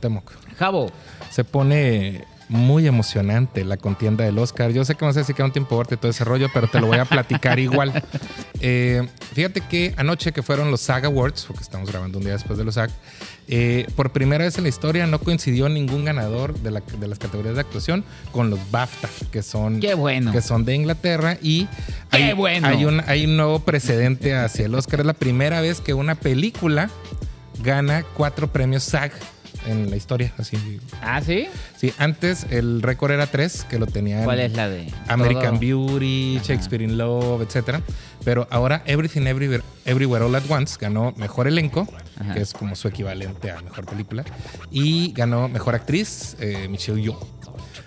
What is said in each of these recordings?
Cuauhtémoc. Jabo. Se pone muy emocionante la contienda del Oscar. Yo sé que no sé si queda un tiempo verte todo ese rollo, pero te lo voy a platicar igual. Eh, fíjate que anoche que fueron los SAG Awards, porque estamos grabando un día después de los SAG, eh, por primera vez en la historia no coincidió ningún ganador de, la- de las categorías de actuación con los BAFTA, que son, Qué bueno. que son de Inglaterra. Y ¡Qué hay, bueno! hay, un, hay un nuevo precedente hacia el Oscar. Es la primera vez que una película gana cuatro premios SAG en la historia. Así, ¿Ah, sí? Sí, antes el récord era tres, que lo tenían ¿Cuál es la de? American todo? Beauty, Ajá. Shakespeare in Love, etcétera. Pero ahora Everything Everywhere, Everywhere All at Once ganó mejor elenco, Ajá. que es como su equivalente a mejor película, y ganó mejor actriz eh, Michelle Yeoh.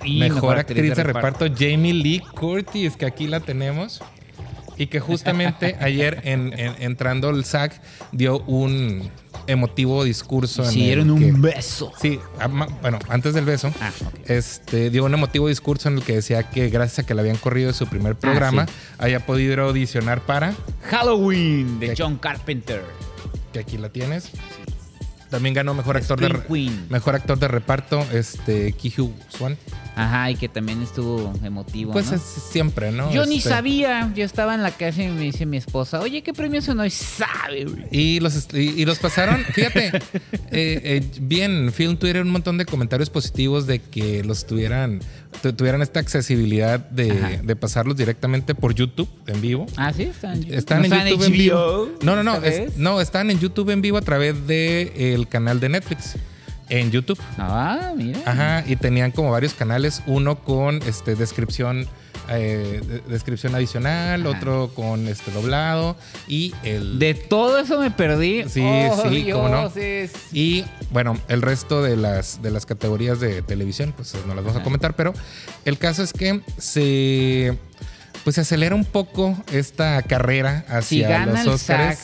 Y mejor, actriz, de reparto, Jamie Lee Curtis, que aquí la tenemos. Y que justamente ayer en, en- entrando el SAG dio un emotivo discurso. en Sí, el que- un beso. Sí, ama- bueno, antes del beso, Ah, este, dio un emotivo discurso en el que decía que gracias a que le habían corrido de su primer programa, Ah, sí. haya podido audicionar para, Halloween de. John Carpenter. que aquí la tienes. También ganó mejor actor de Queen. mejor actor de reparto, este Ki-Hugh Swan. Ajá, y que también estuvo emotivo. Pues ¿no? es siempre, ¿no? Yo ni Este, sabía. Yo estaba en la casa y me dice mi esposa, oye, ¿qué premios son hoy? Sabe, güey. Y los, y, y los pasaron, fíjate, eh, eh, vi en Film Twitter un montón de comentarios positivos de que los tuvieran, tu- tuvieran esta accesibilidad de, de pasarlos directamente por YouTube en vivo. Ah, sí, están, en YouTube? Están ¿No en YouTube en vivo. No, no, no. No, están en YouTube en vivo a través del canal de Netflix. En YouTube. Ah, mira. Ajá. Y tenían como varios canales. Uno con este descripción. Eh, de- descripción adicional, Ajá. otro con este doblado y el De todo eso me perdí. Sí, Oh, sí, cómo no. dioses. y bueno, el resto de las, de las categorías de televisión, pues no las vamos a comentar, pero el caso es que se pues se acelera un poco esta carrera hacia Si gana los el Oscars.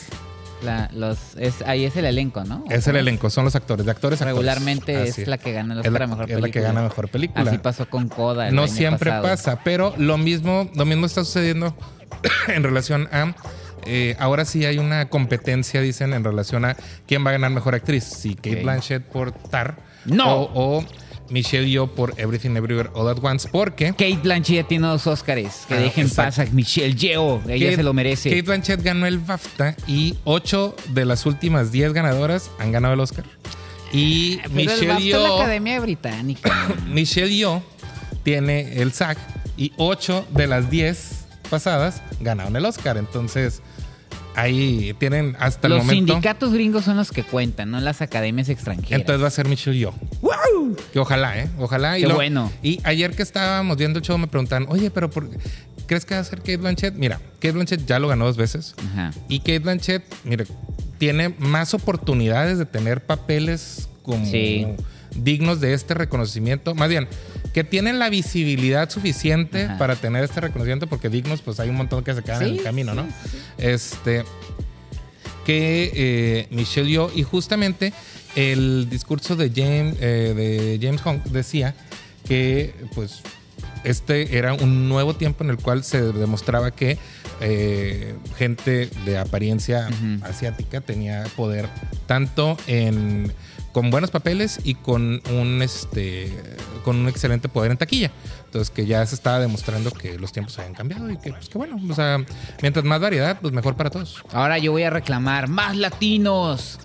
La- los, es, ahí es el elenco, ¿no? Es el elenco, son los actores, de actores. Regularmente es la que gana es la, mejor es la película. que gana mejor película. Así pasó con Coda. el no año siempre pasado. pasa, pero lo mismo, lo mismo está sucediendo en relación a. eh, ahora sí hay una competencia, dicen, en relación a quién va a ganar mejor actriz. Si Kate. Blanchett por Tar. No. O, o Michelle Yeoh por Everything Everywhere All at Once. Porque Kate Blanchett tiene dos Oscars. Que Ah, dejen exacto. a Michelle Yeoh. Ella Kate- se lo merece. Kate Blanchett ganó el BAFTA y ocho de las últimas diez ganadoras han ganado el Oscar. Y Pero el Michelle BAFTA es la. Academia Británica. Michelle Yeoh tiene el SAG y 8 de las 10 pasadas ganaron el Oscar. Entonces, ahí tienen hasta el Los momento. sindicatos gringos son los que cuentan, no las academias extranjeras. Entonces va a ser Michelle Yeoh. Que ojalá, ¿eh? Ojalá. Y Qué lo- bueno. Y ayer que estábamos viendo el show me preguntan, oye, pero por... ¿crees que va a ser Kate Blanchett? Mira, Kate Blanchett ya lo ganó dos veces. Ajá. Y Kate Blanchett, mire, tiene más oportunidades de tener papeles como Sí. dignos de este reconocimiento. Más bien, que tienen la visibilidad suficiente Ajá. para tener este reconocimiento, porque dignos, pues hay un montón que se quedan en el camino, ¿no? sí, sí. Este. Que eh, Michelle Yeoh, y justamente el discurso de James, eh, de James Hong decía que, pues, este era un nuevo tiempo en el cual se demostraba que eh, gente de apariencia asiática tenía poder tanto en con buenos papeles y con un este con un excelente poder en taquilla. Entonces que ya se estaba demostrando que los tiempos habían cambiado y que pues que bueno, o sea, mientras más variedad, pues mejor para todos. Ahora yo voy a reclamar más latinos.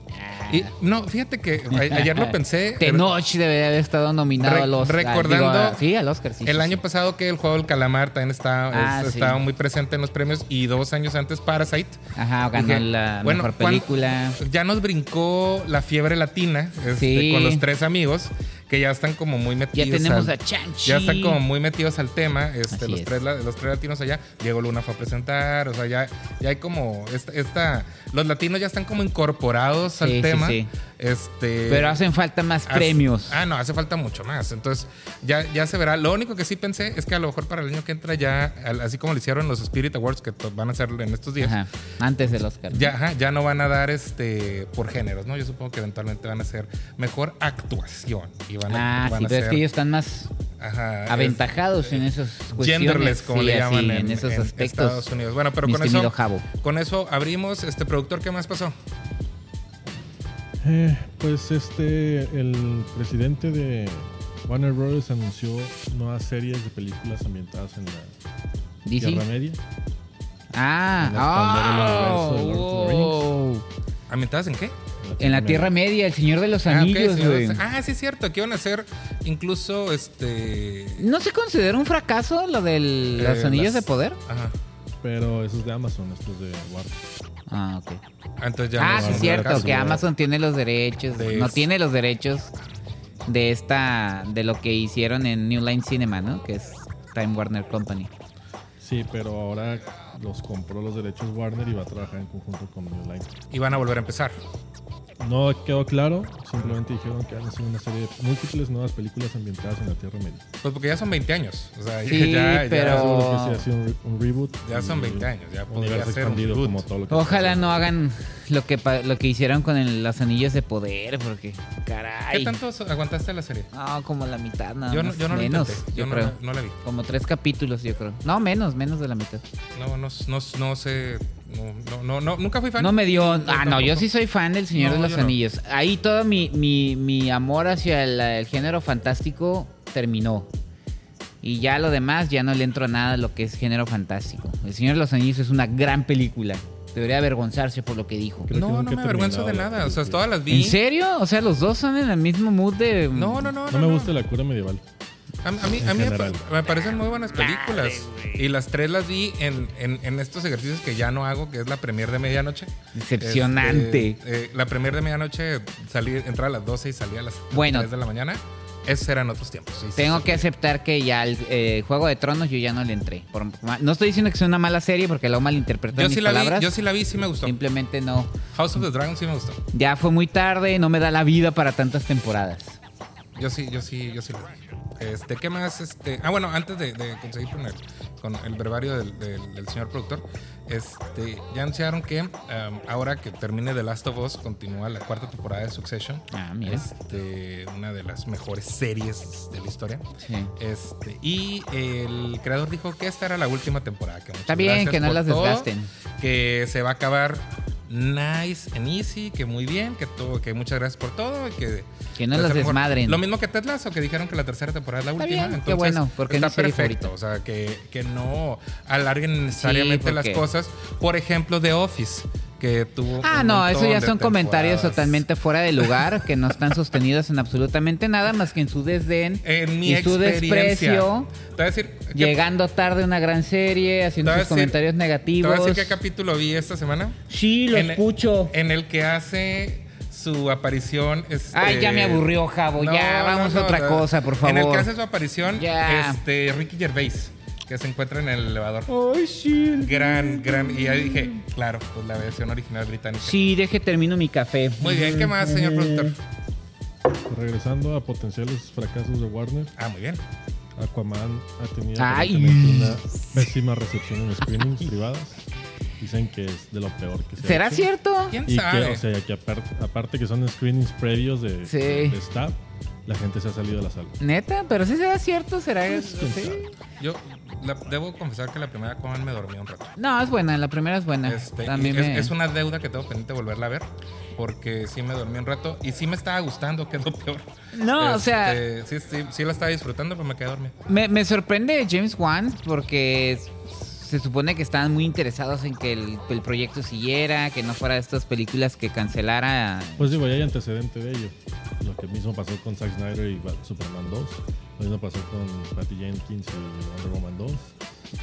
Y no, fíjate que a- ayer lo pensé. Tenoch debería haber estado nominado Re- a los recordando sí, al Oscar, sí. El sí, año pasado que el juego del calamar también estaba, Ah, es- estaba muy presente en los premios y dos años antes Parasite. Ajá, ganó Dije, la bueno, mejor ¿cuán- película. Ya nos brincó la fiebre latina este, con los tres amigos que ya están como muy Ya metidos. tenemos al- a Chanchi. ya están como muy metidos al tema. Este, los, es. tres, los tres latinos allá. Diego Luna fue a presentar. O sea, ya, ya hay como esta, esta- Los latinos ya están como incorporados Sí, al sí, tema. sí. Este, Pero hacen falta más Hace- premios. Ah, no, hace falta mucho más. Entonces, ya, ya se verá. Lo único que sí pensé es que a lo mejor para el año que entra ya, así como lo hicieron los Spirit Awards, que van a ser en estos días, Ajá, antes del Oscar. ya, ajá, ya no van a dar este por géneros, ¿no? Yo supongo que eventualmente van a ser mejor actuación. Y van a, Ah, van sí, a pero es que ellos están más ajá, aventajados en esos es- cuestiones. genderless, como Sí, le así, llaman en, esos en aspectos. Estados Unidos. Bueno, pero con eso, Jabo. con eso abrimos. Este productor, ¿qué más pasó? Eh, pues este, el presidente de Warner Bros. anunció nuevas series de películas ambientadas en la DC. Tierra Media. Ah, Van wow. ¿Ambientadas en qué? En la Tierra Media, el Señor de los Ah, Anillos, güey. Ah, sí es cierto, que iban a hacer incluso este... ¿No se considera un fracaso lo de los Eh, anillos las- de poder? Ajá. Pero esos de Amazon, estos de Warner. Ah, ok. Ah, Entonces ya Ah, no sí es cierto, fracaso. que Amazon tiene los derechos. De no es- tiene los derechos de esta, de lo que hicieron en New Line Cinema, ¿no? Que es Time Warner Company. Sí, pero ahora los compró los derechos Warner y va a trabajar en conjunto con New Line. Y van a volver a empezar. No quedó claro, simplemente dijeron que van a hacer una serie de múltiples nuevas películas ambientadas en la Tierra Media. Pues porque ya son 20 años. O sea, Sí, ya, ya- pero- sido un, reboot. Ya son y 20 años, ya podría ser un expandido reboot. como todo lo que Ojalá no hagan lo que lo que hicieron con el- los anillos de poder, porque caray. ¿Qué tanto aguantaste la serie? No, como la mitad, nada yo no, más. yo no menos, yo Yo, no, creo. no la vi. Como tres capítulos, yo creo. No, menos, menos de la mitad. No, no, no, no sé. No, no, no, no, nunca fui fan. No me dio. Ah, no, yo sí soy fan del Señor No, de los no. Anillos. Ahí todo mi, mi, mi amor hacia el, el género fantástico terminó. Y ya lo demás, ya no le entro a nada a lo que es género fantástico. El Señor de los Anillos es una gran película. Debería avergonzarse por lo que dijo. Creo que No, no nunca me he avergüenzo de terminado la nada. O sea, película. todas las vi. ¿En serio? O sea, los dos son en el mismo mood de. No, no, no. No me gusta la cura medieval. A, a mí, a mí me, general. pa- me parecen muy buenas películas. y las tres las vi en, en, en estos ejercicios que ya no hago, que es la premier de medianoche. Decepcionante. Este, eh, la premier de medianoche salí, entraba a las 12 y salía a las Bueno. 3 de la mañana. Esos eran otros tiempos. sí, Tengo sí. que aceptar que ya el eh, Juego de Tronos yo ya no le entré. Por- no estoy diciendo que sea una mala serie porque lo malinterpretó Yo mis sí, la palabras. vi, yo sí la vi, sí me gustó. Simplemente no. House of the Dragon sí me gustó. Ya fue muy tarde, no me da la vida para tantas temporadas. Yo sí, yo sí, yo sí la vi. Este, ¿qué más? Este, ah, bueno, antes de, de conseguir con el, con el brevario del, del- del señor productor, este, ya anunciaron que um, ahora que termine The Last of Us, continúa la cuarta temporada de Succession. Ah, mira. Este, una de las mejores series de la historia. Sí. Este, y el creador dijo que esta era la última temporada. Que Está bien, que no las todo, desgasten. Que se va a acabar nice and easy, que muy bien, que todo, que muchas gracias por todo y que Que no mejor. desmadren. Lo mismo que Ted Lasso, que dijeron que la tercera temporada es la Está última. bien, qué entonces bueno, porque está perfecto. O sea, que, que no alarguen necesariamente las cosas. Por ejemplo, The Office, que tuvo. Ah, no, eso ya son comentarios totalmente fuera de lugar, que no están sostenidos en absolutamente nada más que en su desdén En mi y su desprecio, Te voy a decir. que- llegando tarde a una gran serie, haciendo sus decir- comentarios Te voy a negativos. decir qué capítulo vi esta semana. Sí, lo En- escucho. En el que hace su aparición. Este, Ay, ya me aburrió, Javo. ya, vamos a otra cosa, por favor. En el que hace su aparición, Ya. este, Ricky Gervais, que se encuentra en el elevador. Ay, sí. Gran, gran. Y ahí dije, claro, pues la versión original británica. Sí, deje termino mi café. Muy bien, ¿qué más, señor productor? Regresando a potenciales fracasos de Warner, Ah, muy bien. Aquaman ha tenido una pésima recepción en screenings privadas. Dicen que es de lo peor que se ha ¿Será hecho. cierto? ¿Quién Y sabe? que, o sea, que aparte, aparte que son screenings previos de, Sí. de staff, la gente se ha salido de la sala. Neta, pero sí será cierto, será Pues, quién sí? Yo la- debo confesar que la primera Aquaman me dormí un rato. No, es buena, la primera es buena. Este, También es, me- es una deuda que tengo pendiente volverla a ver. Porque sí me dormí un rato y sí me estaba gustando, que es lo peor. No, o sea- Este, Sí, sí, sí la estaba disfrutando, pero me quedé dormido. Me, me sorprende James Wan porque se supone que estaban muy interesados en que el, el proyecto siguiera, que no fuera de estas películas que cancelara. Pues digo, ya hay antecedente de ello. Lo que mismo pasó con Zack Snyder y Superman 2. Lo mismo pasó con Patty Jenkins y Wonder Woman 2.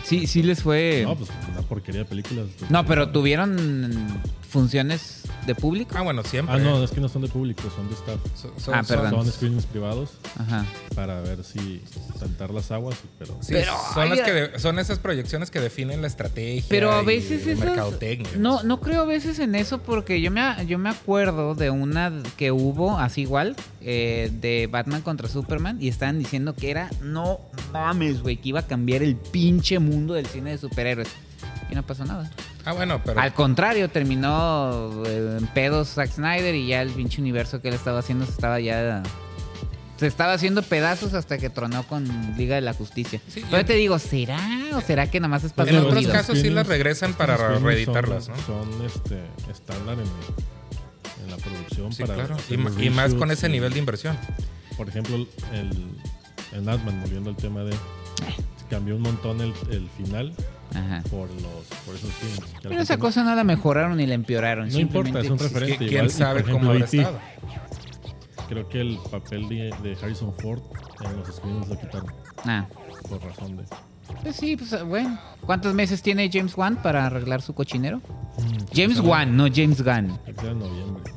Sí, sí les fue. No, pues una porquería de películas. No, pero tuvieron funciones de público. Ah, bueno, siempre. Ah, no, es que no son de público, son de staff. So- son- Ah, son- perdón. Son screenings privados Ajá. para ver si saltar las aguas, pero... Sí, Pero, son, las que de- son esas proyecciones que definen la estrategia. Pero a y veces la esas- mercadotecnia. No, no creo a veces en eso porque yo me, yo me acuerdo de una que hubo, así igual, eh, de Batman contra Superman y estaban diciendo que era, no mames, güey, que iba a cambiar el pinche mundo del cine de superhéroes. Y no pasó nada. Ah, bueno, pero. Al contrario, terminó eh, en pedos Zack Snyder y ya el pinche universo que él estaba haciendo se estaba ya... Se estaba haciendo pedazos hasta que tronó con Liga de la Justicia. Sí, Entonces yo- te digo, ¿será o será que nada más es Pues para en otros casos sí las regresan para reeditarlas, son, ¿no? Son este, estándar en, en la producción. Sí, para claro. Y, más con ese nivel de inversión. Por ejemplo, el, en Ant-Man, volviendo al tema de. Cambió un montón el, el final Ajá. por los por esos films. Pero esa cosa no la mejoraron ni la empeoraron. No importa, es un referente. Que- igual, ¿Quién sabe cómo habrá estado? Creo que el papel de, de Harrison Ford en los screens lo quitaron Ah, por razón de. pues sí, pues bueno. ¿Cuántos meses tiene James Wan para arreglar su cochinero? Mm, James Wan, no James Gunn. Creo que era en noviembre.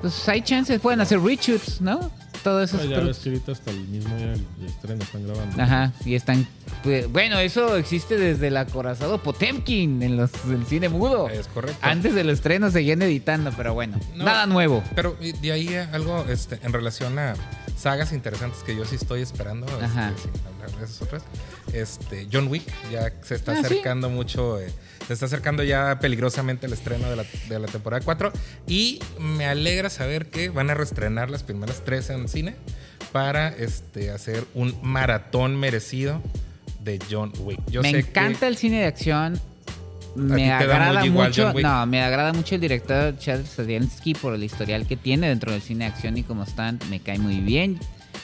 Pues hay chances, pueden hacer reshoots, ¿no? Todo eso Ah, es ya ves que ahorita hasta el mismo día de estreno están grabando. Ajá, y están... pues, bueno, eso existe desde el acorazado Potemkin en los, el cine mudo. Es correcto. Antes del estreno seguían editando, pero bueno, No. nada nuevo. Pero de ahí algo este, en relación a sagas interesantes que yo sí estoy esperando, este, Ajá. hablar de esas otras. Este, John Wick ya se está Ah, ¿sí? acercando mucho, eh, se está acercando ya peligrosamente el estreno de la, de la temporada 4 y me alegra saber que van a reestrenar las primeras tres en cine para este, hacer un maratón merecido de John Wick. Yo me sé encanta que, el cine de acción. Me agrada igual mucho, no, me agrada mucho el director Chad Stahelski por el historial que tiene dentro del cine de acción y como están, me cae muy bien.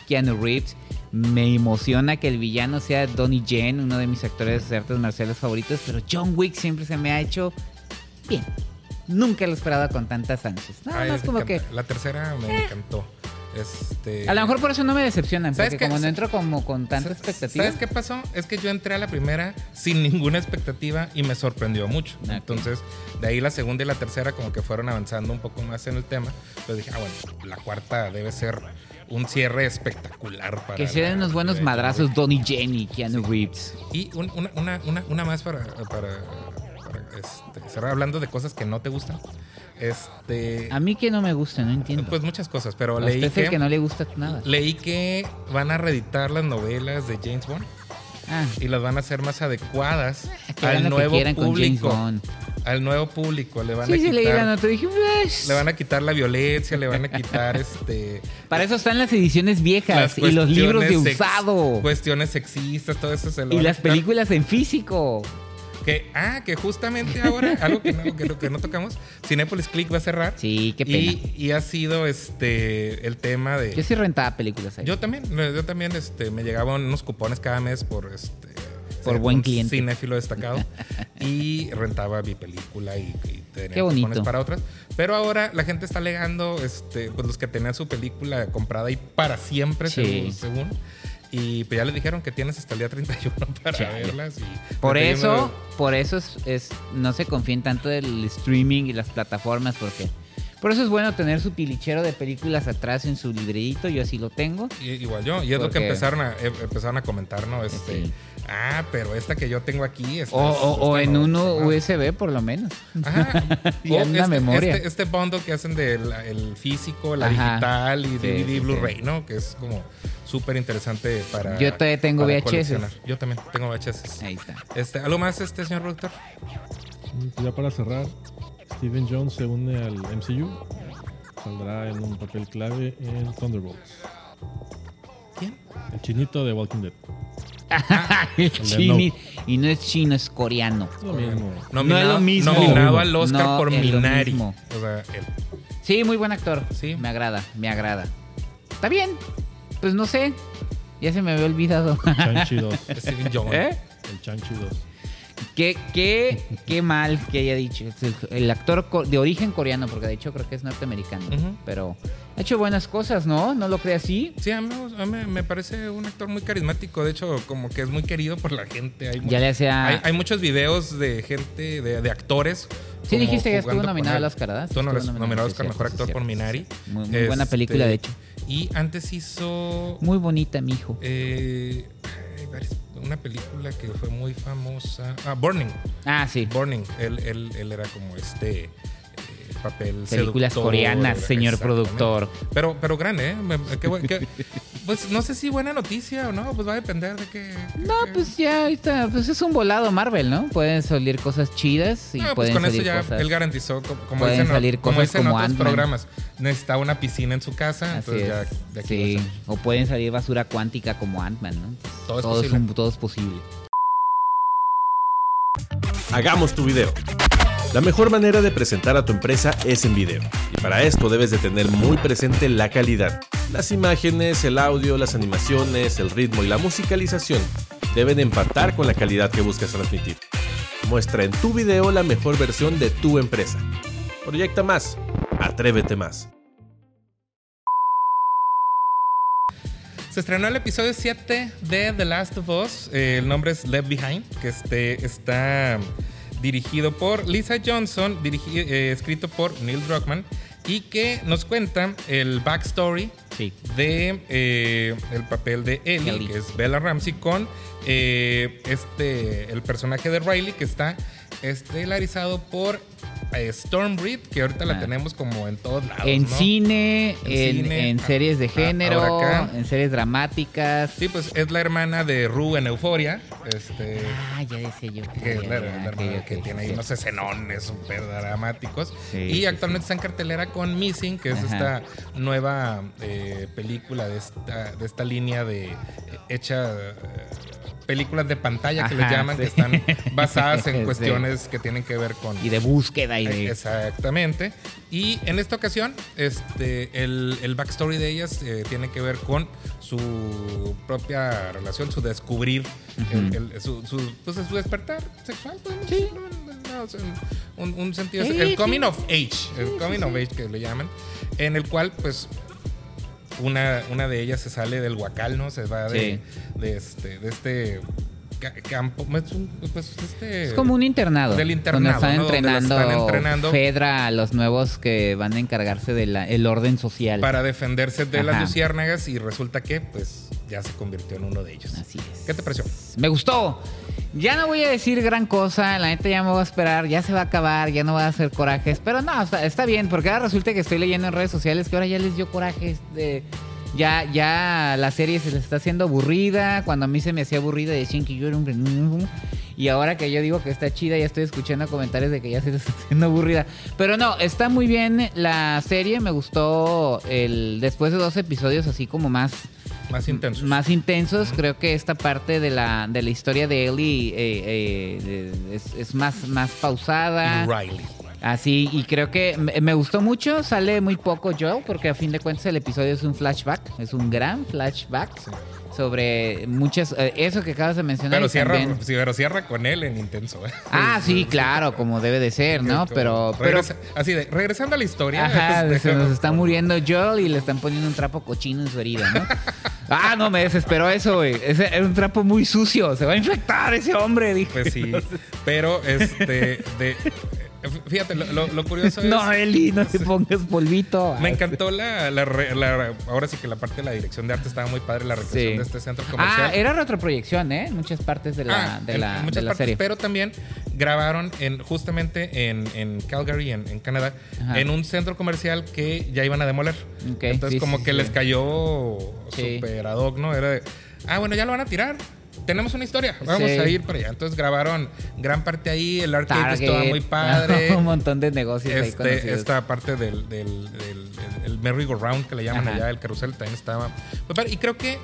Keanu Reeves, me emociona que el villano sea Donnie Yen, uno de mis actores de artes marciales favoritos, pero John Wick siempre se me ha hecho bien. Nunca lo he esperado con tantas ansias. Nada Ay, más como que Eh. La tercera me encantó. Este, a lo mejor por eso no me decepcionan, ¿Sabes porque qué? como no entro como con tanta expectativa. ¿Sabes qué pasó? Es que yo entré a la primera sin ninguna expectativa y me sorprendió mucho. Entonces, de ahí la segunda y la tercera como que fueron avanzando un poco más en el tema. Pero dije, ah, bueno, la cuarta debe ser un cierre espectacular para... Que se den unos buenos madrazos Donnie Yen y Keanu Reeves. Y un- una, una, una, más para, para, para, este, cerrar hablando de cosas que no te gustan. Este, A mí que no me gusta, no entiendo. pues muchas cosas, pero A leí usted que, que no le gusta nada. leí que van a reeditar las novelas de James Bond. Ah, y las van a hacer más adecuadas al nuevo quieran con James público. Bond. Al nuevo público le van Sí, a sí, leí la quitar nota. Dije, "Pues". le van a quitar la violencia, le van a quitar este Para eso están las ediciones viejas las y los libros de usado. cuestiones sexistas, todo eso se lo y van a las quitar. películas en físico. que ah, que justamente ahora algo que no, que, no- que no tocamos, Cinepolis Click va a cerrar. Sí, qué pena. Y, y ha sido este el tema de Yo sí rentaba películas ahí. Yo también, yo también este, me llegaban unos cupones cada mes por este Por ser buen un cliente. cinéfilo destacado y rentaba mi película y, y tenía Qué bonito. cupones para otras. Pero ahora la gente está alegando, este, pues los que tenían su película comprada y para siempre, Sí. según, según. Y pues ya le dijeron que tienes hasta el día 31 para Chale. verlas. Y Por 31 eso, por eso es, es- no se confíen tanto del streaming y las plataformas, porque por eso es bueno tener su pilichero de películas atrás en su librerito, yo así lo tengo. Y- igual yo, y es lo que empezaron a, em- empezaron a comentar, ¿no? Este, Sí. ah, pero esta que yo tengo aquí esta O, en no, uno no. USB por lo menos. Ajá. Y O en una este, memoria. Este, este bundle que hacen del el físico, la Ajá. digital y Sí, DVD, sí, Blu-ray, sí. ¿no? Que es como súper interesante para. Yo todavía tengo VHS. coleccionar. Yo también tengo VHS. Ahí está. Este, ¿Algo más, este señor productor? Ya para cerrar, Steven Jones se une al MCU. Saldrá en un papel clave en Thunderbolts. ¿Quién? El chinito de Walking Dead. El chini- y no es chino, es coreano. Es lo mismo. No es lo mismo. Nominado al Oscar No por es lo Minari. mismo. O sea, él. Sí, muy buen actor. Sí. Me agrada, me agrada. Está bien. Pues no sé. Ya se me había olvidado. Chanchi 2. Steven Jones. ¿Eh? El Chanchi 2. Qué, qué, qué mal que haya dicho. El, actor de origen coreano, porque de hecho creo que es norteamericano. Pero ha hecho buenas cosas, ¿no? ¿No lo cree así? Sí, a mí, a mí me parece un actor muy carismático. De hecho, como que es muy querido por la gente. Hay, Ya le hacía. hay, hay muchos videos de gente, de, de actores. Sí, dijiste que estuvo nominado al Oscar, ¿verdad? Estuvo nominado, al Oscar Mejor Actor por Minari. Muy, muy buena Este, película, de hecho. Y antes hizo Muy bonita, mi hijo. eh, una película que fue muy famosa. Ah, Burning. Ah, sí. Burning. Él, él, él era como este papel Películas seductor, coreanas, señor productor. Pero, pero grande, ¿eh? Qué qué- pues no sé si buena noticia o no, pues va a depender de qué. No, qué- pues ya ahí está. Pues es un volado Marvel, ¿no? Pueden salir cosas chidas y No, pues pueden con eso salir ya cosas. él garantizó, co- como, pueden dicen, salir como cosas dicen como otros Ant-Man. programas, necesita una piscina en su casa, Así entonces es. ya de aquí sí. O pueden salir basura cuántica como Ant-Man, ¿no? Todo es todo, es posible. un- todo es posible. Hagamos tu video. La mejor manera de presentar a tu empresa es en video, y para esto debes de tener muy presente la calidad. Las imágenes, el audio, las animaciones, el ritmo y la musicalización deben empatar con la calidad que buscas transmitir. Muestra en tu video la mejor versión de tu empresa. Proyecta más, atrévete más. Se estrenó el episodio 7 de The Last of Us. Eh, el nombre es Left Behind, que este, está dirigido por Lisa Johnson, eh, escrito por Neil Druckmann, y que nos cuenta el backstory Sí. de eh, el papel de Ellie, Ellie. que es Bella Ramsey, con eh, este el personaje de Riley, que está estelarizado por Stormbreed, que ahorita la Ah. tenemos como en todos lados. En ¿no? cine, En en, cine, en a- series de a- género, en series dramáticas. Sí, pues es la hermana de Rue en Euforia. Este. Ah, ya decía yo. que, es la- la que tiene ahí unos escenones súper dramáticos. Sí, y sí, actualmente está en cartelera con Missing, que es Ajá. esta nueva eh, película de esta, de esta línea de eh, hecha eh, películas de pantalla que le Ajá, llaman, que están basadas en cuestiones que tienen que ver con Y de búsqueda y Exactamente. Y en esta ocasión, este, el, el backstory de ellas eh, tiene que ver con su propia relación, su descubrir, el- el- su, su, pues, su despertar sexual. no, sea, un, un sentido, Sí, el sí. coming of age, el coming of age que le llaman, en el cual, pues, una, una de ellas se sale del huacal, ¿no? Se va de, de este, de este campo, es un- pues, este... Es como un internado. Del internado, Donde están ¿no? Donde entrenando, están entrenando. Fedra a los nuevos que van a encargarse del orden social. para defenderse de las luciérnagas y resulta que pues ya se convirtió en uno de ellos. Así es. ¿Qué te pareció? Me gustó. Ya no voy a decir gran cosa, la neta ya me voy a esperar, ya se va a acabar, ya no voy a hacer corajes, pero no, está, está bien, porque ahora resulta que estoy leyendo en redes sociales que ahora ya les dio corajes de... Ya, ya la serie se les está haciendo aburrida, cuando a mí se me hacía aburrida decían que yo era un... Y ahora que yo digo que está chida, ya estoy escuchando comentarios de que ya se les está haciendo aburrida. Pero no, está muy bien la serie, me gustó el después de dos episodios así como más Más intenso. más intensos. Creo que esta parte de la, de la historia de Ellie eh, eh, es, es más, más pausada. Riley. Así, y creo que me, gustó mucho. Sale muy poco Joel, porque a fin de cuentas el episodio es un flashback. Es un gran flashback Sí. sobre muchas. eh, eso que acabas de mencionar. Pero cierra, también- pero cierra con él en intenso. ¿eh? Ah, sí, claro, como debe de ser, ¿no? Pero, pero regresa- así de, regresando a la historia. Ajá, se nos está muriendo Joel y le están poniendo un trapo cochino en su herida, ¿no? ah, no, me desesperó eso, güey. Ese era un trapo muy sucio. Se va a infectar ese hombre, dije. Pues sí. Pero este. De, fíjate, lo, lo- lo curioso es. No, Eli, no te pongas polvito. Me encantó la, la la- Ahora sí que la parte de la dirección de arte estaba muy padre, la recreación Sí. de este centro comercial. Ah, era retroproyección, ¿eh? Muchas partes de la, Ah, de la, en muchas de la partes, serie. pero también grabaron en justamente en, en Calgary, en, en Canadá, Ajá. en un centro comercial que ya iban a demoler. Entonces sí, como sí, que les cayó super ad hoc, ¿no? Era de, ah, bueno, ya lo van a tirar. Tenemos una historia, vamos Sí. a ir para allá. Entonces grabaron gran parte ahí, el arcade Target, estaba muy padre. un montón de negocios ahí Este, conocidos. esta parte del, del, del- el merry-go-round que le llaman Ajá. allá, el carrusel también estaba. Y creo que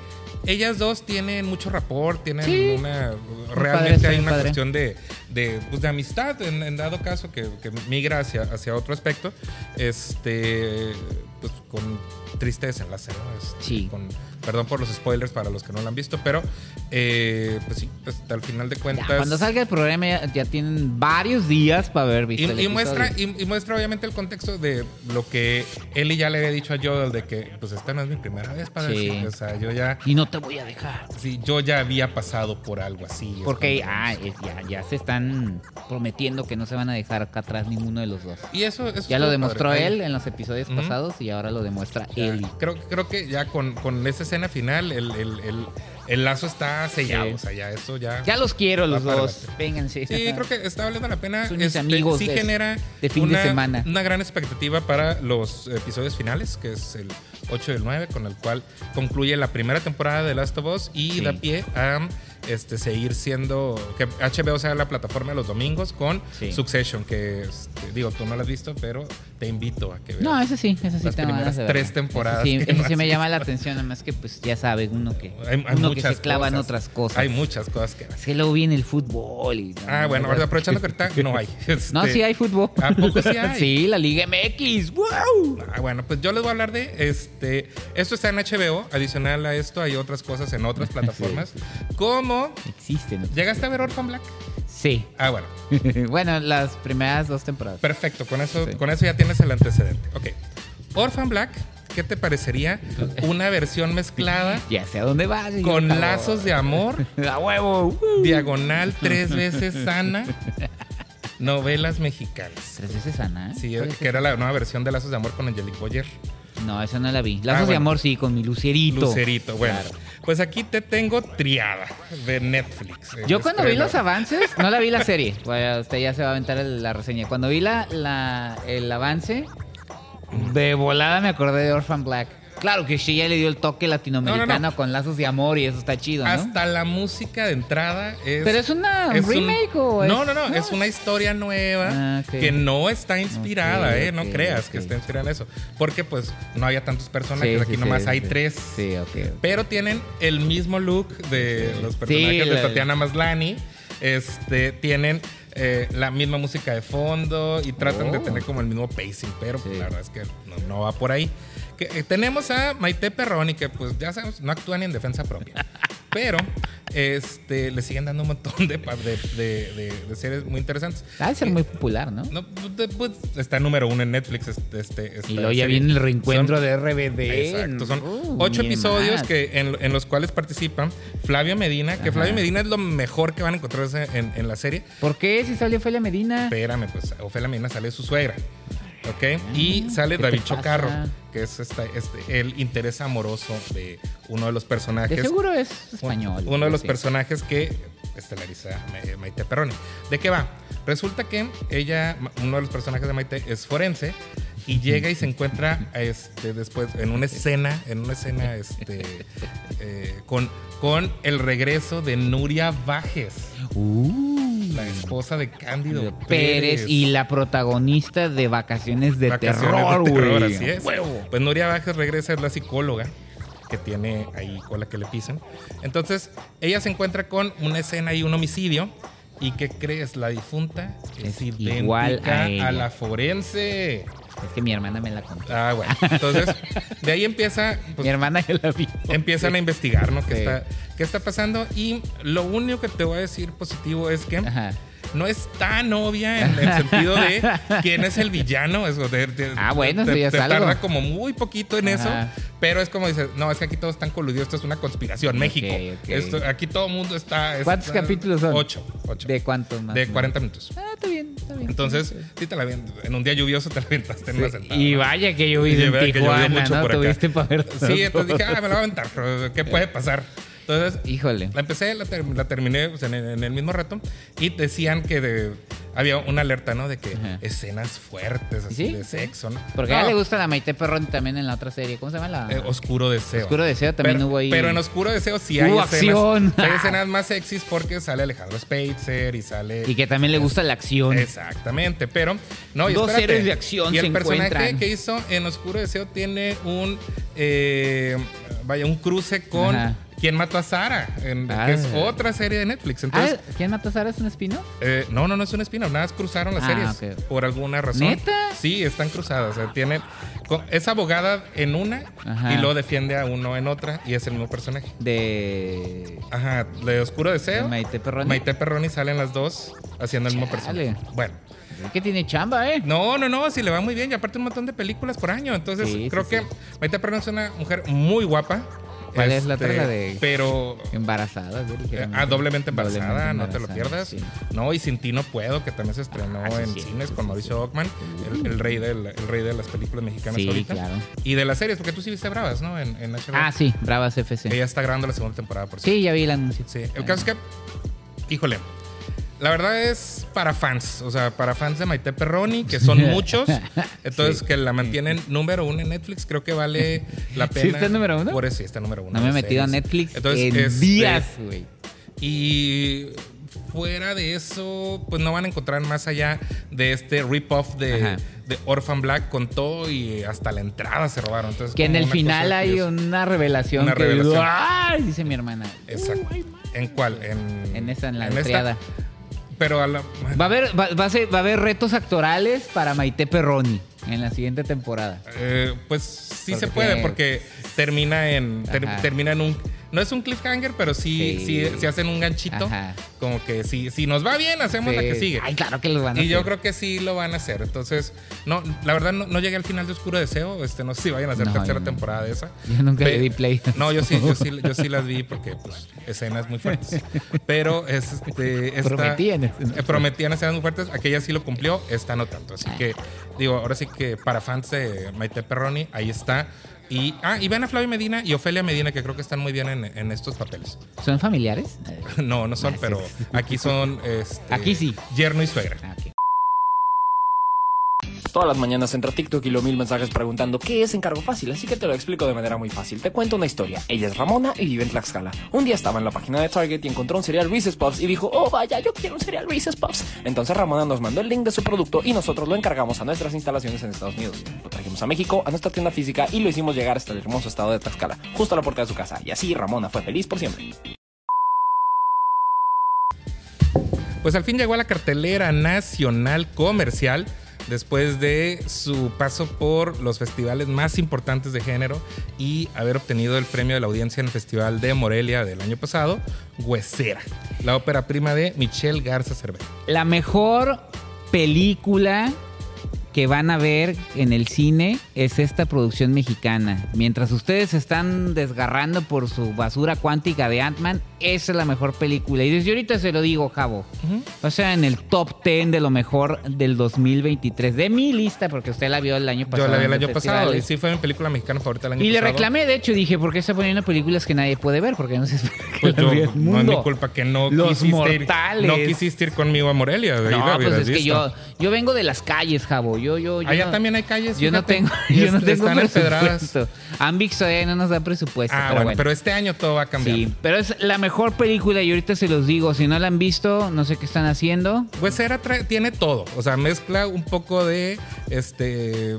ellas dos tienen mucho rapport, tienen Sí. una... Realmente hay una padre. cuestión de, de, pues, de amistad, en, en dado caso, que, que migra hacia, hacia otro aspecto. Este, pues con triste desenlace, ¿no? Este, Sí. con- perdón por los spoilers para los que no lo han visto, pero eh, pues sí, pues, al final de Ya, cuentas... cuando salga el programa ya, ya tienen varios días para haber Y, visto el y muestra, y, y muestra obviamente el contexto de lo que Ellie ya le había dicho a Joel de que pues esta no es mi primera vez para Sí. decirte, o sea, yo ya Y no te voy a dejar. sí, yo ya había pasado por algo así. Porque ah, es- ya, ya se están prometiendo que no se van a dejar acá atrás ninguno de los dos. y eso, eso Ya lo demostró padre. él en los episodios pasados y ahora lo demuestra Ya, Creo, creo que ya con, con esa escena final el, el, el, el lazo está sellado, Sí. o sea, ya eso ya... Ya los quiero los dos. Vénganse. Sí, creo que está valiendo la pena. Son mis Este, amigos Sí de- genera de fin de semana. una gran expectativa para los episodios finales, que es el 8 y el 9, con el cual concluye la primera temporada de Last of Us y Sí. da pie a este, seguir siendo. Que HBO sea la plataforma de los domingos con Sí. Succession, que este, digo, tú no la has visto, pero te invito a que veas. No, ese sí, ese sí Las tengo ganas primeras de tres temporadas Sí, no sí me llama la atención, además que pues ya sabe uno que, Hay, hay uno que se clava en otras cosas. Hay muchas cosas que Es que luego viene el fútbol y... Ah, bueno, ahora aprovechando que ahorita no hay. No, Este, sí hay fútbol. ¿A poco sí hay? Sí, la Liga MX. ¡Wow! Ah, bueno, pues yo les voy a hablar de este. Esto está en HBO. Adicional a esto, hay otras cosas en otras plataformas. Como. Existen. ¿Llegaste a ver Orphan Black? Sí. Ah, bueno. bueno, las primeras dos temporadas. Perfecto. Con eso, Sí. con eso ya tienes el antecedente. Ok. Orphan Black, ¿qué te parecería una versión mezclada Ya sé a dónde vas. con lazos de amor, ¡A huevo! diagonal tres veces sana, novelas mexicanas? ¿Tres veces Ana? Sí, ¿Cuál es que era la nueva versión de Lazos de Amor con Angelique Boyer. No, esa no la vi. Lazos Ah, de bueno. amor sí, con mi lucerito. Lucerito, bueno. Claro. Pues aquí te tengo triada de Netflix. Yo cuando vi los avances, no la vi la serie. Bueno, usted ya se va a aventar el- la reseña. Cuando vi la, la- el avance, de volada me acordé de Orphan Black. Claro que sí, ya le dio el toque latinoamericano No, no, con lazos de amor y eso está chido, ¿no? Hasta la música de entrada es. ¿Pero es una es un- remake o es- No, no, no, es una historia nueva Ah, que no está inspirada, ¿eh? No creas que está inspirada en eso. Porque, pues, no había tantos personajes. Sí, aquí sí, nomás sí, hay tres. Sí, ok. Pero tienen el mismo look de los personajes de la- Tatiana Maslani. Este, tienen eh, la misma música de fondo y tratan de Oh. tener como el mismo pacing, pero pues, Sí. la verdad es que no, no va por ahí. Que, eh, tenemos a Maite Perroni, que pues ya sabemos, no actúa ni en defensa propia. pero este, le siguen dando un montón de, pa- de, de- de- de series muy interesantes. Ha de ser muy popular, ¿no? No, pues, está número uno en Netflix. Este, este, esta y luego ya serie. viene el reencuentro Son- de RBD. Exacto, son Uh, ocho episodios más. que en, en los cuales participan Flavio Medina, que Ajá. Flavio Medina es lo mejor que van a encontrarse en, en la serie. ¿Por qué si salió Felia Medina? Espérame, pues Ofelia Medina sale su suegra. ¿Ok? y sale ¿qué te David? Chocarro, que es esta- este, el interés amoroso de uno de los personajes. De seguro es Un- español. Uno de los sí. personajes que estelariza Ma- Maite Perroni. ¿De qué va? Resulta que ella, uno de los personajes de Maite es forense y llega y se encuentra este, después en una escena, en una escena este, eh, con, con el regreso de Nuria Bajes, Uh, la esposa de Cándido Pérez y la protagonista de Vacaciones de Vacaciones Terror, de terror, así es. Huevo. Pues Nuria Bajes regresa, es la psicóloga que tiene ahí cola que le pisan. Entonces, ella se encuentra con una escena y un homicidio. ¿Y qué crees? La difunta es, Es idéntica igual a la forense. Es que mi hermana me la contó. Ah, bueno. Entonces, de ahí empieza, pues, mi hermana ya la vi. empiezan a investigar, ¿no? ¿Qué, está, ¿Qué está pasando? Y lo único que te voy a decir positivo es que Ajá. No es tan obvia en el sentido de quién es el villano. Eso de, de- Ah, bueno, te, eso ya es te algo. tarda como muy poquito en eso. Ajá. Pero es como dices, no, es que aquí todos están coludidos, esto es una conspiración. México. ok. Esto, aquí todo el mundo está. ¿Cuántos está- capítulos son? Ocho. ocho. ¿De cuánto más? De o menos? 40 minutos. Ah, está bien, está bien. Entonces, sí te la avient- en un día lluvioso te la aventaste en una Sí, sentada. y vaya que yo Y en vea que Tijuana, mucho ¿no? por acá. Tuviste para ver Sí, entonces dije, ah, me la voy a aventar. ¿Qué puede pasar? Entonces, Híjole. la empecé, la, ter- la terminé pues, en, en el mismo rato y decían que de- había una alerta, ¿no? De que Ajá. escenas fuertes, así Sí, de sexo, ¿no? Porque a ella le gusta la Maite Perrón también en la otra serie. ¿Cómo se llama la? eh, Oscuro Deseo. Oscuro Deseo también pero, hubo ahí. Pero en Oscuro Deseo sí hay escenas, acción. hay escenas más sexys porque sale Alejandro Spacer y sale... Y que también le gusta la acción. Exactamente, pero no, y Dos espérate. héroes de acción Y el se personaje encuentran. que hizo en Oscuro Deseo tiene un eh, vaya, un cruce con Ajá. ¿Quién mató a Sara? En- Ah. que es otra serie de Netflix. Ah, ¿Quién mató a Sara? ¿Es un espino? eh, no, no, no es un espino, nada más cruzaron las Ah, series por alguna razón. ¿Neta? Sí, están cruzadas. O sea, es abogada en una Ajá. y luego defiende a uno en otra y es el mismo personaje. De. Ajá, de Oscuro Deseo. de Maite Perroni. Maite Perroni salen las dos haciendo el mismo personaje. Bueno. Es que tiene chamba, ¿eh? No, no, no, sí le va muy bien y aparte un montón de películas por año. Entonces, Sí, creo sí, que sí. Maite Perroni es una mujer muy guapa. ¿Cuál es la Este, otra? La de- Pero Embarazada, eh, ah, doblemente embarazada, Doblemente no te lo pierdas. sí. No, y Sin ti no puedo, que también se estrenó Ah, sí, en sí, cines con Mauricio. Ockman, el, el rey del, el rey de las películas mexicanas Sí, ahorita. claro. Y de las series, porque tú sí viste Bravas, ¿no? En, en HBO. Ah, sí, Bravas FC. Ella está grabando la segunda temporada, por cierto. Sí, ya vi el anuncio. Sí, el caso es que, híjole, la verdad es para fans, o sea, para fans de Maite Perroni, que son muchos, entonces Sí. que la mantienen número uno en Netflix, creo que vale la ¿Sí pena. está número uno? Por eso sí está número uno. No me he en metido a. Netflix Entonces, en este, días, güey. Y fuera de eso, pues no van a encontrar más allá de este rip-off de, de Orphan Black con todo y hasta la entrada se robaron. Entonces, Que en el final hay curiosa. una revelación Una que revelación. ¡ay! dice mi hermana. Exacto. ¿En cuál? En, En esa, en la esta. Pero a la... Va a haber, va, va a ser- va a haber retos actorales para Maite Perroni en la siguiente temporada. Eh, pues sí Porque se puede, tiene- porque termina en ter- termina en un no es un cliffhanger, pero sí, Sí. sí, sí hacen un ganchito. Ajá. Como que si, si nos va bien, hacemos la que sigue. Ay, claro que lo van a y yo hacer. creo que sí lo van a hacer. Entonces, no, la verdad no, no llegué al final de Oscuro Deseo. Este, no sé si vayan a hacer No, tercera yo temporada de esa. Yo nunca Pe- le di play. No, yo sí, yo sí, yo sí las vi porque pues, escenas muy fuertes. Pero este, esta- Prometían eh, prometían escenas muy fuertes. Aquella sí lo cumplió, esta no tanto. Ah. Así que, digo, ahora sí que para fans de Maite Perroni, ahí está. Y, ah, y ven a Flavio Medina y Ofelia Medina, que creo que están muy bien en, en estos papeles. ¿Son familiares? No, no son, pero aquí son. este, Aquí sí. Yerno y suegra. Ah, Todas las mañanas entra TikTok y lo mil mensajes preguntando qué es encargo fácil, así que te lo explico de manera muy fácil. Te cuento una historia. Ella es Ramona y vive en Tlaxcala. Un día estaba en la página de Target y encontró un cereal Reese's Puffs y dijo, oh vaya, yo quiero un cereal Reese's Puffs. Entonces Ramona nos mandó el link de su producto y nosotros lo encargamos a nuestras instalaciones en Estados Unidos. Lo trajimos a México, a nuestra tienda física y lo hicimos llegar hasta el hermoso estado de Tlaxcala, justo a la puerta de su casa. Y así Ramona fue feliz por siempre. Pues al fin llegó a la cartelera nacional comercial después de su paso por los festivales más importantes de género y haber obtenido el premio de la audiencia en el Festival de Morelia del año pasado, Huesera, la ópera prima de Michelle Garza Cervera. La mejor película que van a ver en el cine es esta producción mexicana. Mientras ustedes se están desgarrando por su basura cuántica de Ant-Man, esa es la mejor película. Y desde ahorita se lo digo, Javo. O sea, en el top 10 de lo mejor del 2023. De mi lista, porque usted la vio el año pasado. Yo la vi el año pasado y sí fue mi película mexicana favorita el año Y le pasado. reclamé, de hecho, dije, ¿por qué está poniendo películas que nadie puede ver? Porque no se espera que Pues yo, el no es mundo. mi culpa que no Los quisiste mortales. ir. No quisiste ir conmigo a Morelia. de No, pues es que yo, yo vengo de las calles, Javo. Yo, yo, yo Allá no- también hay calles. Yo no fíjate, tengo, y yo no est- tengo presupuesto. Ambix todavía no nos da presupuesto. Ah, pero bueno, bueno. pero este año todo va a cambiar. Sí, pero es la mejor película y ahorita se los digo. Si no la han visto, no sé qué están haciendo. Pues era tiene todo. O sea, mezcla un poco de este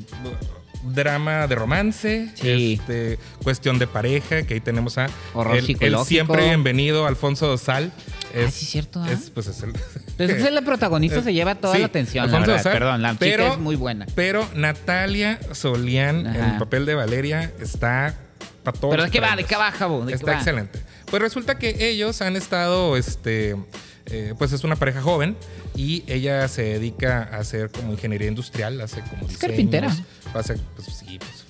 drama de romance, Sí. este, cuestión de pareja, que ahí tenemos a Horror el, siempre bienvenido Alfonso Dosal. Ah, sí, cierto, ¿ah? Es, pues es el. Entonces es la protagonista Eh, se lleva toda sí, la atención. La verdad. Perdón, la pero- chica es muy buena. Pero Natalia Solián, en el papel de Valeria, está para todos. ¿Pero de qué va? ¿De qué? ¿De qué Está va? excelente. Pues resulta que ellos han estado, este, eh, pues es una pareja joven y ella se dedica a hacer como ingeniería industrial, hace como Es diseños, carpintera. Hace, pues sí, pues.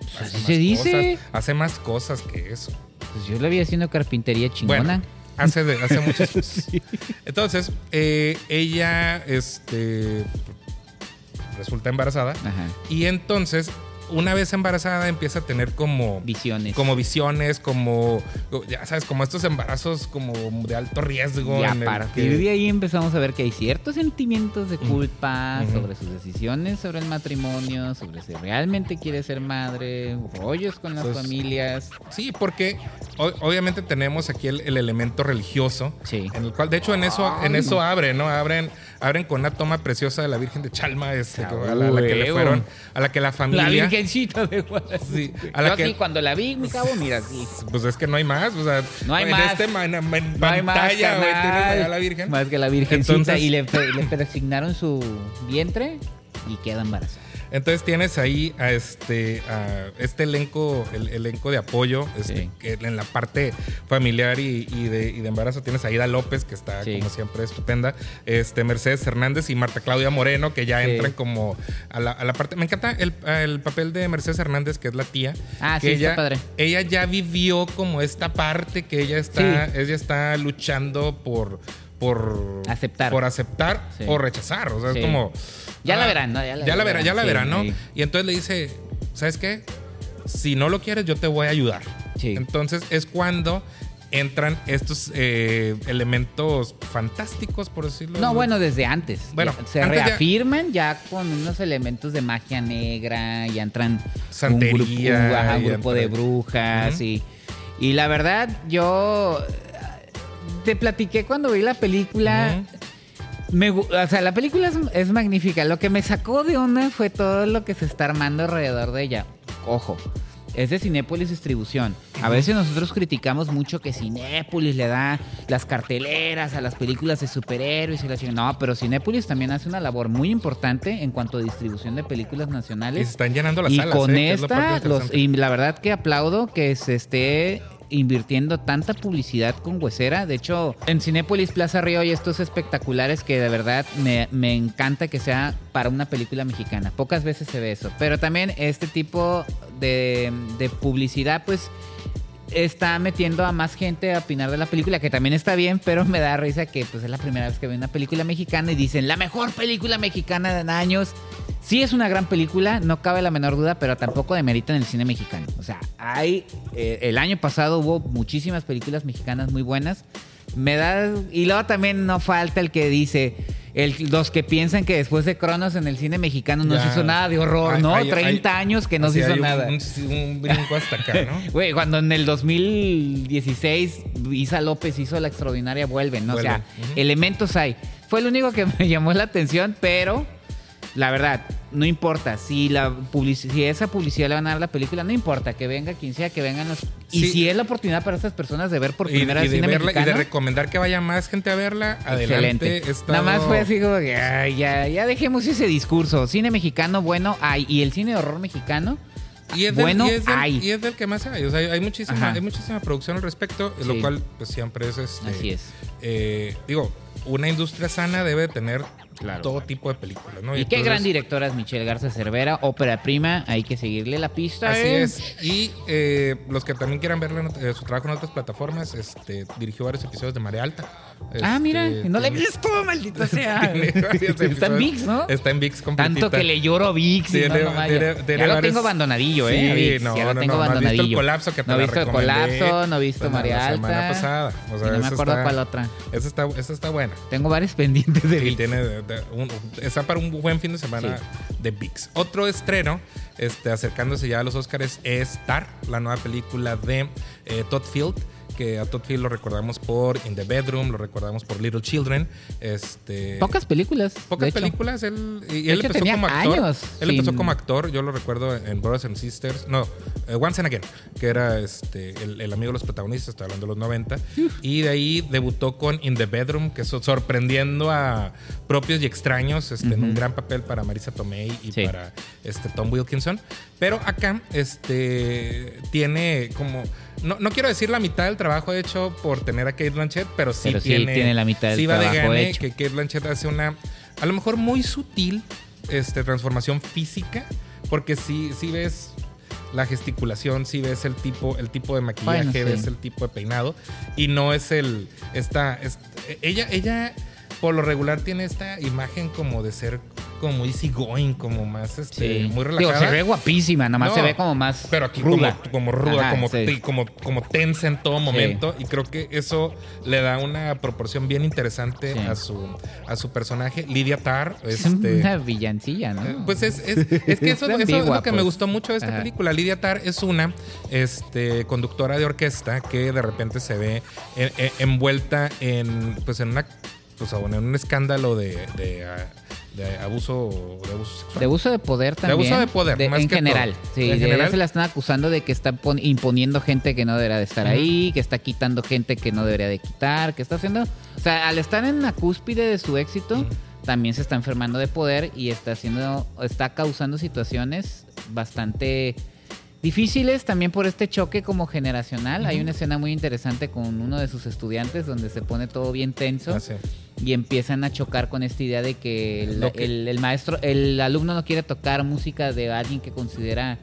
Pues hace así más se dice. cosas, hace más cosas que eso. Pues yo la vi haciendo carpintería chingona. Bueno, hace, de- hace muchas cosas. Entonces, eh, ella, este, resulta embarazada Ajá. y entonces, una vez embarazada, empieza a tener como Visiones. como visiones, como, ya sabes, como estos embarazos como de alto riesgo. Y a partir que- de ahí empezamos a ver que hay ciertos sentimientos de culpa sobre sus decisiones sobre el matrimonio, sobre si realmente quiere ser madre, rollos con las familias. Sí, porque obviamente tenemos aquí el, el elemento religioso, Sí. en el cual, de hecho, en eso, en eso abre, ¿no? Abren, abren con una toma preciosa de la Virgen de Chalma, este, a, la, a la que le fueron, a la que la familia. La virgencita de Guadalupe. Sí, a la Yo que- cuando la vi, mi cabo, mira, sí. Pues es que no hay más, o sea, No hay en más. este man- en No hay más, tienes a la Virgen. Más que la virgencita. Entonces- y le, le presignaron su vientre y queda embarazada. Entonces tienes ahí a este, a este elenco, el elenco de apoyo, este, Sí. que en la parte familiar y, y de, y de embarazo tienes a Ida López, que está Sí. como siempre estupenda, este, Mercedes Hernández y Marta Claudia Moreno, que ya Sí. entran como a la, a la parte. Me encanta el, el papel de Mercedes Hernández, que es la tía. Ah, que sí, está ella, padre. Ella ya vivió como esta parte que ella está, ella está luchando por. Por Aceptar. Por aceptar Sí. o rechazar. O sea, Sí. es como. Ya la verán, ¿no? Ya la verán, ya la sí, verán, ¿no? sí. Y entonces le dice, ¿sabes qué? Si no lo quieres, yo te voy a ayudar. Sí. Entonces es cuando entran estos eh, elementos fantásticos, por decirlo. No, bueno, desde antes. Bueno, Ya se antes ya- reafirman ya con unos elementos de magia negra, ya entran Santería, un grupo, ajá, un ya grupo de brujas y, y la verdad yo te platiqué cuando vi la película. Me o sea, la película es, es magnífica. Lo que me sacó de onda fue todo lo que se está armando alrededor de ella. Ojo, es de Cinépolis Distribución. A veces nosotros criticamos mucho que Cinépolis le da las carteleras a las películas de superhéroes y la. No, pero Cinépolis también hace una labor muy importante en cuanto a distribución de películas Y nacionales. se están llenando las Y salas. con ¿eh? Es la esta, los, y la verdad que aplaudo que se esté invirtiendo tanta publicidad con Huesera. De hecho, en Cinépolis Plaza Río hay estos espectaculares que de verdad me, me encanta que sea para una película mexicana. Pocas veces se ve eso. Pero también este tipo de, de publicidad, pues está metiendo a más gente a opinar de la película, que también está bien, pero me da risa que pues es la primera vez que veo una película mexicana y dicen la mejor película mexicana en años. Sí es una gran película, no cabe la menor duda, pero tampoco demerita en el cine mexicano. O sea, hay eh, el año pasado hubo muchísimas películas mexicanas muy buenas. Me da y luego también no falta el que dice el, los que piensan que después de Cronos en el cine mexicano no Ya. se hizo nada de horror, ¿no? hay- 30 hay- años que no se hizo un- nada. Un, un brinco hasta acá, ¿no? Güey, cuando en el 2016 Isa López hizo La Extraordinaria Vuelven, ¿no? O sea, elementos hay. Fue lo único que me llamó la atención, pero la verdad, no importa. Si la si esa publicidad le van a dar la película, no importa. Que venga quien sea, que vengan los... Y si es la oportunidad para estas personas de ver por primera y vez de cine verla, y de recomendar que vaya más gente a verla, adelante. excelente. He estado- Nada más fue así como que, ay, ya, ya dejemos ese discurso. Cine mexicano bueno hay. Y el cine de horror mexicano... Y es, del, Bueno, y, es del, hay. y es del que más hay. O sea, hay muchísima, Ajá. hay muchísima producción al respecto, Sí. lo cual pues, siempre es este. Así es. eh, digo, una industria sana debe tener Claro. todo tipo de películas, ¿no? Y qué gran directora es Michelle Garza Cervera, ópera prima, hay que seguirle la pista. Así ¿eh? es. Y eh, los que también quieran ot- eh, su trabajo en otras plataformas, este, dirigió varios episodios de Marea Alta. Ah, mira, Este, no la he tiene- visto, maldita sea. tiene varios Está en. VIX, ¿no? Está en VIX completita. Tanto que le lloro a VIX. y Tiene- no, no vaya. tiene- ya tiene lo varios- tengo abandonadillo, ¿eh? Sí, a VIX, no, ya lo no, tengo no, no has visto el abandonadillo. colapso que te No he la visto el colapso, no he visto la- María la Alta. semana pasada. O sea, y no me acuerdo está- cuál otra. Esa está, esa está buena. Tengo varios pendientes de VIX. tiene de- de- un- está para un buen fin de semana de VIX. Otro estreno, este, acercándose ya a los Oscars, es Tar, la nueva película de eh, Todd Field. Que a Todd Field lo recordamos por In the Bedroom, lo recordamos por Little Children. Este, Pocas películas. Pocas hecho. películas. Él, y él hecho, empezó como actor. años él empezó como actor, yo lo recuerdo en Brothers and Sisters. No, eh, Once and Again, que era este, el, el amigo de los protagonistas, estoy hablando de los 90. Y de ahí debutó con In the Bedroom, que so- sorprendiendo a propios y extraños, este, en un gran papel para Marisa Tomei y Sí. para este, Tom Wilkinson. Pero acá este, tiene como. No, no quiero decir la mitad del trabajo hecho por tener a Kate Blanchett, pero sí, Pero sí, tiene, la mitad del sí va de trabajo gane hecho. que Kate Blanchett hace una, a lo mejor muy sutil este, transformación física, porque sí, sí ves la gesticulación, sí ves el tipo, el tipo de maquillaje, Bueno, sí. ves el tipo de peinado, y no es el, esta, es- ella, ella por lo regular tiene esta imagen como de ser como muy easygoing, como más, este, Sí. muy Digo, relajada. se ve guapísima, nada más No, se ve como más Pero aquí ruda. Como, como ruda, Ajá, como, sí. te- como, como tensa en todo momento. Y creo que eso le da una proporción bien interesante a, su, a su personaje. Lidia Tarr. Es Este, una villancilla, ¿no? pues es, es, es que eso, Es es lo que me gustó mucho de esta Ajá. película. Lidia Tarr es una este, conductora de orquesta que de repente se ve en- en- envuelta en, pues en, una, pues, en un escándalo de, de, de abuso, de abuso sexual. De uso de poder también. abuso de poder, más en que general. todo. Sí, En de- general. se la están acusando de que está pon- imponiendo gente que no debería de estar ahí, que está quitando gente que no debería de quitar, que está haciendo... O sea, al estar en la cúspide de su éxito, también se está enfermando de poder y está haciendo, está causando situaciones bastante difíciles también por este choque como generacional. Hay una escena muy interesante con uno de sus estudiantes donde se pone todo bien tenso Ah, sí. y empiezan a chocar con esta idea de que el, maestro, el alumno no quiere tocar música de alguien que considera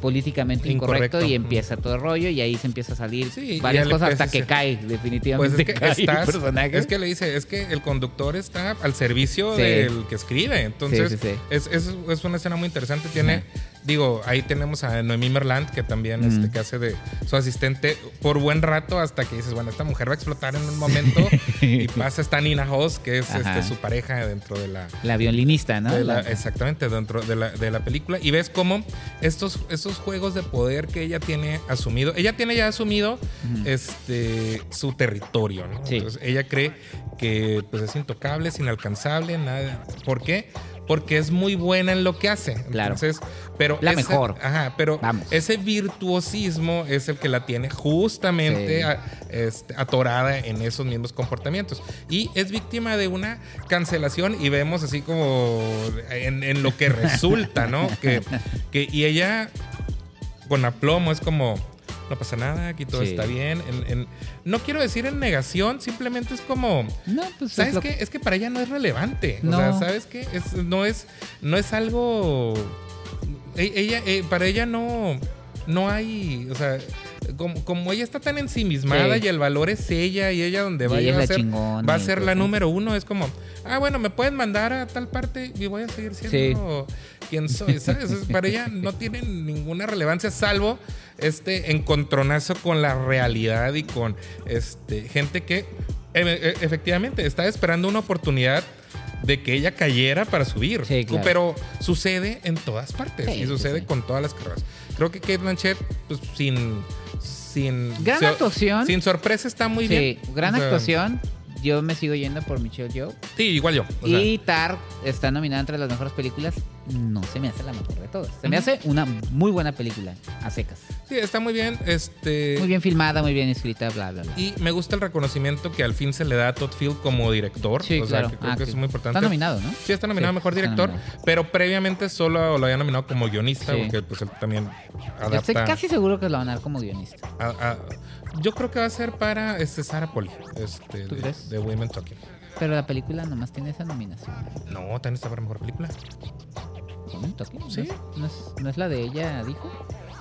políticamente incorrecto, Incorrecto. y empieza todo el rollo y ahí se empieza a salir Sí, varias cosas hasta que cae Pues definitivamente es que cae el estás, personaje. es que le dice, es que el conductor está al servicio Sí. del que escribe. Entonces, Sí. Es, es, es una escena muy interesante. Tiene, Digo, ahí tenemos a Noemí Merland, que también Mm. este, que hace de su asistente por buen rato hasta que dices, bueno, esta mujer va a explotar en un momento. y pasa esta Nina Hoss, que es este, su pareja dentro de la, La violinista, ¿no? de la- La- exactamente, dentro de la, de la película. Y ves cómo estos, estos juegos de poder que ella tiene asumido, ella tiene ya asumido este, su territorio, ¿no? Sí. Entonces ella cree que pues, es intocable, es inalcanzable, nada. ¿Por qué? Porque es muy buena en lo que hace. Claro. Entonces, pero La ese- mejor. Ajá, pero Vamos. ese virtuosismo es el que la tiene justamente Sí. a- este, atorada en esos mismos comportamientos. Y es víctima de una cancelación y vemos así como en, en lo que resulta, ¿no? Que, que, y ella con aplomo es como, no pasa nada, aquí todo Sí. está bien. En- en- no quiero decir en negación, simplemente es como... No, pues ¿Sabes es qué? Es que para ella no es relevante. No. O sea, ¿sabes qué? Es, no, es, no es algo. e- Ella, eh, para ella no, no hay. O sea, como, como ella está tan ensimismada Sí. y el valor es ella y ella donde vaya ella va a ser, chingona va a ser la número uno. Es como, ah, bueno, me pueden mandar a tal parte y voy a seguir siendo quien soy. ¿Sabes? Es- para ella no tiene ninguna relevancia, salvo este encontronazo con la realidad y con este, gente que e- e- efectivamente está esperando una oportunidad de que ella cayera para subir. Sí, claro. Pero sucede en todas partes Sí, y sí, sucede sí. con todas las carreras. Creo que Kate Blanchett, pues sin. sin Gran so- actuación. Sin sorpresa está muy sí, bien. gran O sea, actuación. Yo me sigo yendo por Michelle Yeoh. Sí, igual yo. o sea, y Tar está nominada entre las mejores películas. No se me hace la mejor de todas. Se me hace una muy buena película, a secas. sí, está muy bien. Este. Muy bien filmada, muy bien escrita, bla, bla, bla. Y me gusta el reconocimiento que al fin se le da a Todd Field como director. Sí, o sea, claro. que creo Ah, que es muy importante. Está nominado, ¿no? Sí, está nominado a Sí, Mejor Director, nominado. pero previamente solo lo había nominado como guionista, Sí. porque pues él también Yo estoy adapta... casi seguro que lo van a dar como guionista. a- a- yo creo que va a ser para este Sarah Poli, este, ¿Tú de, crees? de Women Talking. Pero la película nomás tiene esa nominación. No, también está para Mejor Película. Women Talking, ¿no Sí. es- ¿No es, no es la de ella, dijo?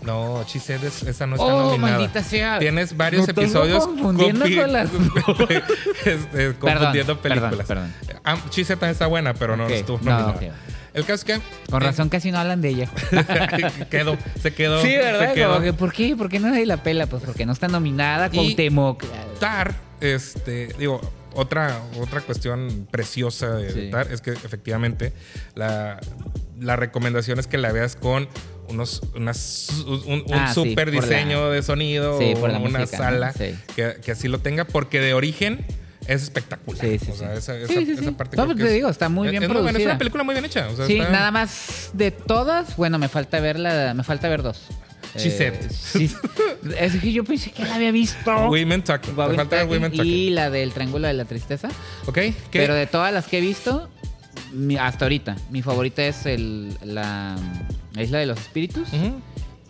No, es- esa no está oh, nominada. maldita sea. Tienes varios tengo episodios confundiendo con las este, confundiendo películas. Perdón, Ah, She Said también está buena, pero no Ok, estuvo no, nominada. El caso es que... Con eh, razón casi no hablan de ella. quedó, se quedó. Sí, ¿verdad? Se quedó. Que, ¿Por qué? ¿Por qué nadie la pela? Pues porque no está nominada con Temoc. Tar, este, digo, otra, otra cuestión preciosa de, Sí. Tar es que efectivamente la, la recomendación es que la veas con unos, unas, un, un Ah, sí, super la- diseño de sonido, Sí, una música, ¿no? sala Sí. que, que así lo tenga, porque de origen es espectacular. Sí, sí, o sea, sí. esa, esa- sí, esa sí. parte No, pues que te es- digo, está muy bien es buena, Es producida. una película muy bien hecha. o sea, Sí, está- nada más de todas, bueno, me falta ver la, me falta ver dos. She said. sí. es que yo pensé que la había visto. Women Talking. Women falta Talking Women Talking. y la del Triángulo de la Tristeza. ¿Ok? ¿Qué? Pero de todas las que he visto, mi- hasta ahorita, mi favorita es el, la Isla de los Espíritus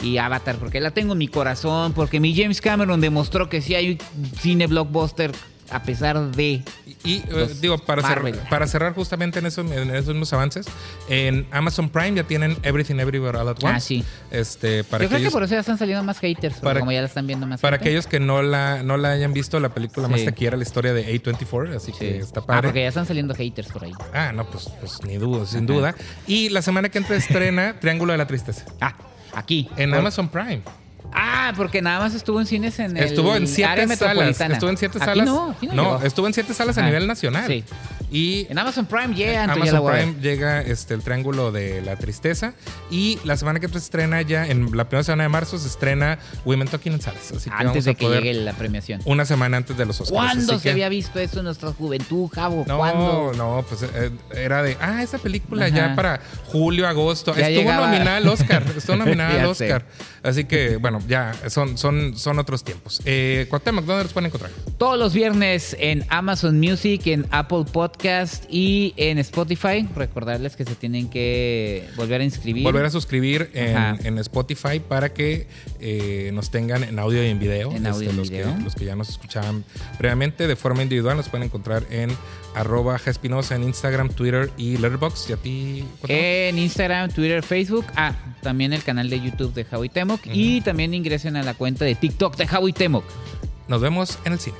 y Avatar, porque la tengo en mi corazón, porque mi James Cameron demostró que sí hay cine blockbuster a pesar de... Y eh, digo, para, cer- Marvel. para cerrar justamente en esos, en esos mismos avances, en Amazon Prime ya tienen Everything Everywhere All at Once. Ah, sí. Este, para Yo creo que por eso ya están saliendo más haters, para- como ya la están viendo más para gente. aquellos que no la, no la hayan visto, la película más Sí. taquillera, la historia de A24, así Sí. que está Ah, padre. porque ya están saliendo haters por ahí. Ah, no, pues, pues ni duda, sin duda. Y la semana que entra estrena Triángulo de la Tristeza. Ah, aquí. En Por- Amazon Prime. Ah, porque nada más estuvo en cines en el Estuvo en área siete salas. metropolitana. Estuvo en siete Aquí salas. no, aquí no estuvo en siete salas a nivel nacional. Sí. Y En Amazon Prime llega, la Amazon. Prime llega este, el Triángulo de la Tristeza. Y la semana que se estrena ya, en la primera semana de marzo, se estrena Women Talking en salas. Así que vamos Antes a de que poder llegue la premiación. una semana antes de los Oscars. ¿Cuándo se que- había visto eso en nuestra juventud, Javo? No, ¿Cuándo? no, pues eh, era de, ah, esa película Ajá. ya para julio, agosto. Ya Estuvo llegaba. nominada al Oscar, estuvo nominada al sé. Oscar. Así que, bueno, ya son, son, son otros tiempos. Eh, Cuauhtémoc, ¿dónde los pueden encontrar? Todos los viernes en Amazon Music, en Apple Podcast y en Spotify. Recordarles que se tienen que volver a inscribir. Volver a suscribir en, en Spotify para que eh, nos tengan en audio y en video. En audio y los, video. Que, los que ya nos escuchaban previamente de forma individual nos pueden encontrar en arroba Gespinosa en Instagram, Twitter y Letterboxd. ¿Y a ti? En Instagram, Twitter, Facebook. Ah, también el canal de YouTube de Javi Temoc. Y también ingresen a la cuenta de TikTok de Javi Temoc. Nos vemos en el cine.